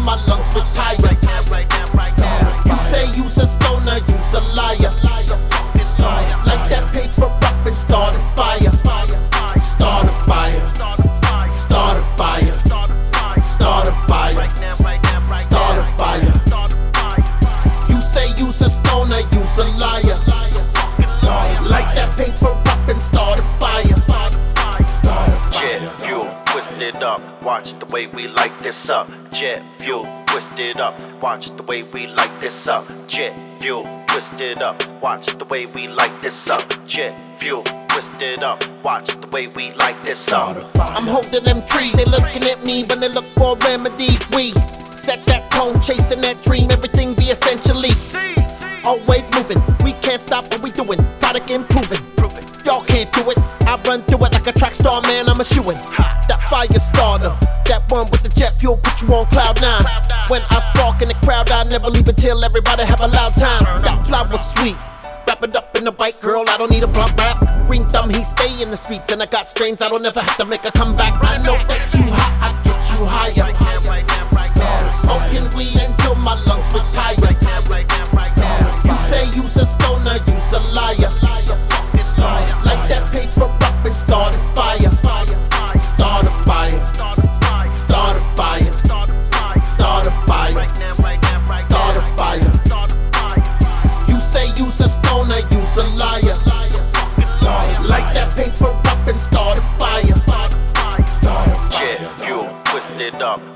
my lungs retire. You it up. Watch the way we light this up. Jet fuel, twist it up. Watch the way we light this up. Jet fuel, twist it up. Watch the way we light this up. Jet fuel, twist it up. Watch the way we light this up. I'm holding them trees, they looking at me when they look for remedy. We set that tone, chasing that dream, everything be essentially always moving. We can't stop what we doing, product improving. Y'all can't do it. I run through it like a track star, man. I'm a shooin'. That fire starter, that one with the jet fuel, put you on cloud nine. When I spark in the crowd, I never leave until everybody have a loud time. That flower sweet. Wrap it up in a white girl, I don't need a blunt wrap. Green thumb, he stay in the streets, and I got strains, I don't ever have to make a comeback. I know that you hot, I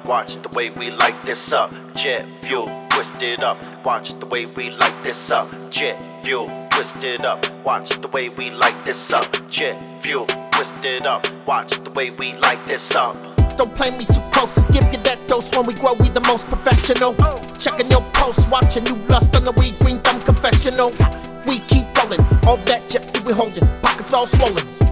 Watch the way we light this up. Jet fuel, twist it up. Watch the way we light this up. Jet fuel, twist it up. Watch the way we light this up. Jet fuel, twist it up. Watch the way we light this up. Don't play me too close and give you that dose when we grow. We the most professional. Checking your posts, watching you lust on the weed green thumb confessional. We keep rolling, all that jet we holding, pockets all swollen.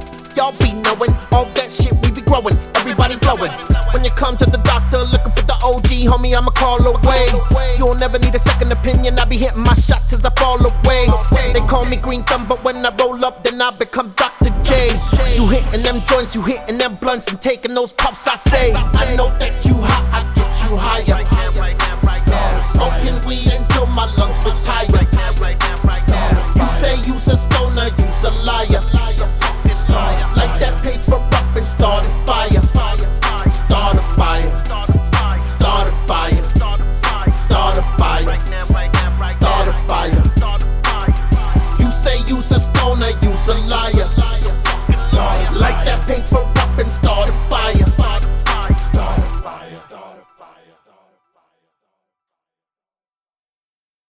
Y'all be knowing all that shit we be growing, everybody blowing. When you come to the doctor looking for the OG, homie, I'ma call away. You'll never need a second opinion. I be hitting my shots as I fall away. They call me Greenthumb, but when I roll up, then I become Dr. J. You hitting them joints, you hitting them blunts, and taking those puffs. I say, I know that you hot, I get you higher. Smoking weed until my